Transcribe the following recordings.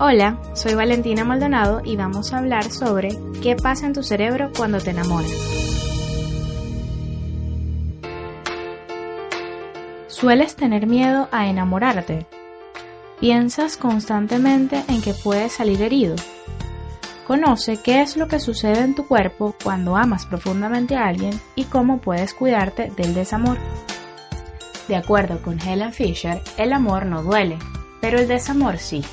Hola, soy Valentina Maldonado y vamos a hablar sobre qué pasa en tu cerebro cuando te enamoras. ¿Sueles tener miedo a enamorarte? ¿Piensas constantemente en que puedes salir herido? Conoce qué es lo que sucede en tu cuerpo cuando amas profundamente a alguien y cómo puedes cuidarte del desamor. De acuerdo con Helen Fisher, el amor no duele, pero el desamor sí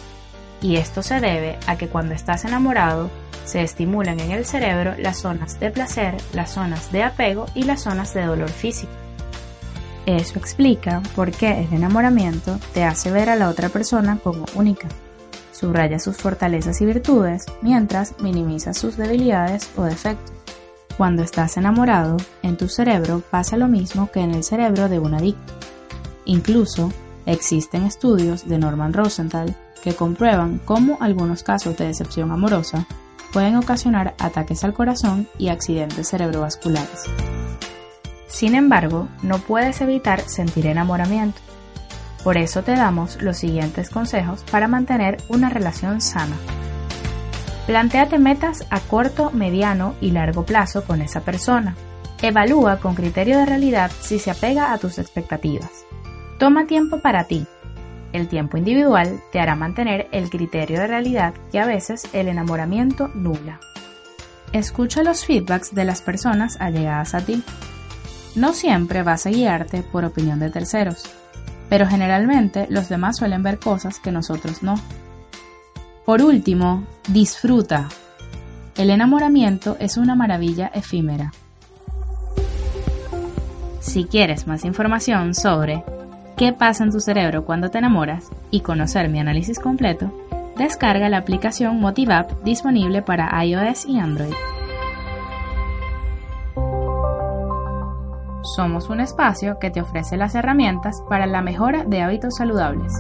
y esto se debe a que cuando estás enamorado se estimulan en el cerebro las zonas de placer, las zonas de apego y las zonas de dolor físico. Eso explica por qué el enamoramiento te hace ver a la otra persona como única. Subraya sus fortalezas y virtudes mientras minimiza sus debilidades o defectos. Cuando estás enamorado, en tu cerebro pasa lo mismo que en el cerebro de un adicto. Incluso existen estudios de Norman Rosenthal que comprueban cómo algunos casos de decepción amorosa pueden ocasionar ataques al corazón y accidentes cerebrovasculares. Sin embargo, no puedes evitar sentir enamoramiento. Por eso te damos los siguientes consejos para mantener una relación sana. Plantéate metas a corto, mediano y largo plazo con esa persona. Evalúa con criterio de realidad si se apega a tus expectativas. Toma tiempo para ti, el tiempo individual te hará mantener el criterio de realidad que a veces el enamoramiento nula. Escucha los feedbacks de las personas allegadas a ti. No siempre vas a guiarte por opinión de terceros, pero generalmente los demás suelen ver cosas que nosotros no. Por último, disfruta. El enamoramiento es una maravilla efímera. Si quieres más información sobre qué pasa en tu cerebro cuando te enamoras y conocer mi análisis completo, descarga la aplicación MotiveApp disponible para iOS y Android. Somos un espacio que te ofrece las herramientas para la mejora de hábitos saludables.